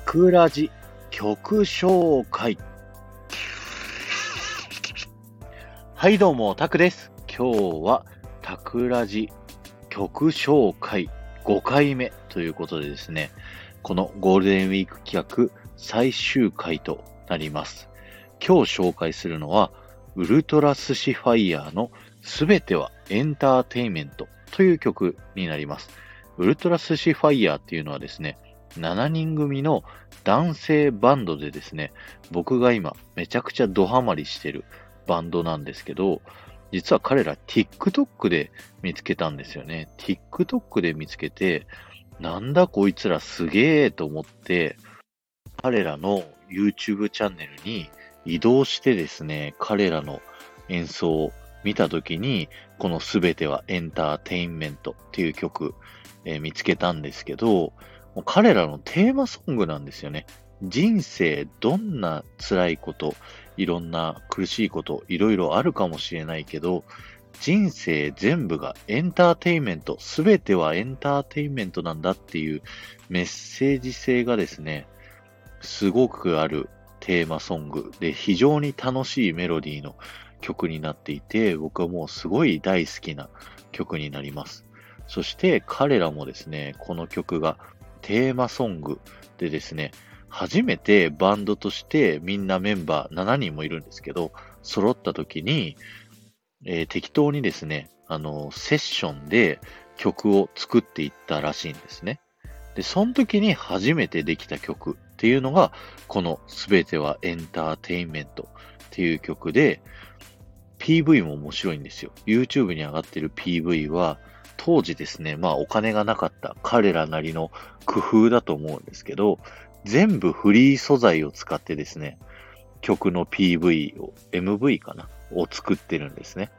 クラジ曲紹介。はい、どうも、タクです。今日はタクラジ曲紹介5回目ということでですね、このゴールデンウィーク企画最終回となります。今日紹介するのは、ウルトラスシファイヤーのすべてはエンターテインメントという曲になります。ウルトラスシファイヤーっていうのはですね、7人組の男性バンドでですね、僕が今めちゃくちゃドハマりしてるバンドなんですけど、実は彼ら TikTok で見つけたんですよね。TikTok で見つけて、なんだこいつらすげえと思って、彼らの YouTube チャンネルに移動してですね、彼らの演奏を見たときに、このすべてはエンターテインメントっていう曲、えー見つけたんですけど、もう彼らのテーマソングなんですよね。人生どんな辛いこと、いろんな苦しいこと、いろいろあるかもしれないけど、人生全部がエンターテインメント、すべてはエンターテインメントなんだっていうメッセージ性がですね、すごくあるテーマソングで非常に楽しいメロディーの曲になっていて、僕はもうすごい大好きな曲になります。そして彼らもですね、この曲がテーマソングでですね、初めてバンドとしてみんなメンバー7人もいるんですけど、揃った時に、えー適当にですね、あの、セッションで曲を作っていったらしいんですね。で、その時に初めてできた曲っていうのが、このすべてはエンターテインメントっていう曲で、PV も面白いんですよ。YouTube に上がってる PV は、当時ですね、まあお金がなかった彼らなりの工夫だと思うんですけど、全部フリー素材を使ってですね、曲の PV を、MV かなを作ってるんですね。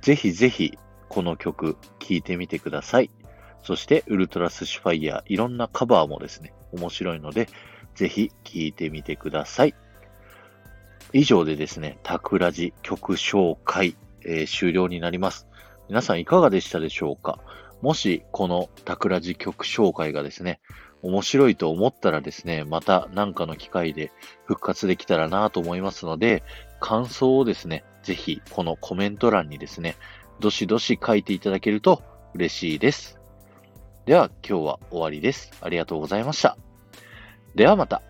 ぜひぜひ、この曲聴いてみてください。そして、ウルトラスシファイヤー、いろんなカバーもですね、面白いので、ぜひ聴いてみてください。以上でですね、タクラジ曲紹介、えー終了になります。皆さんいかがでしたでしょうか？もし、このタクラジ曲紹介がですね、面白いと思ったらですね、また何かの機会で復活できたらなと思いますので、感想をですね、ぜひこのコメント欄にですね、どしどし書いていただけると嬉しいです。では今日は終わりです。ありがとうございました。ではまた。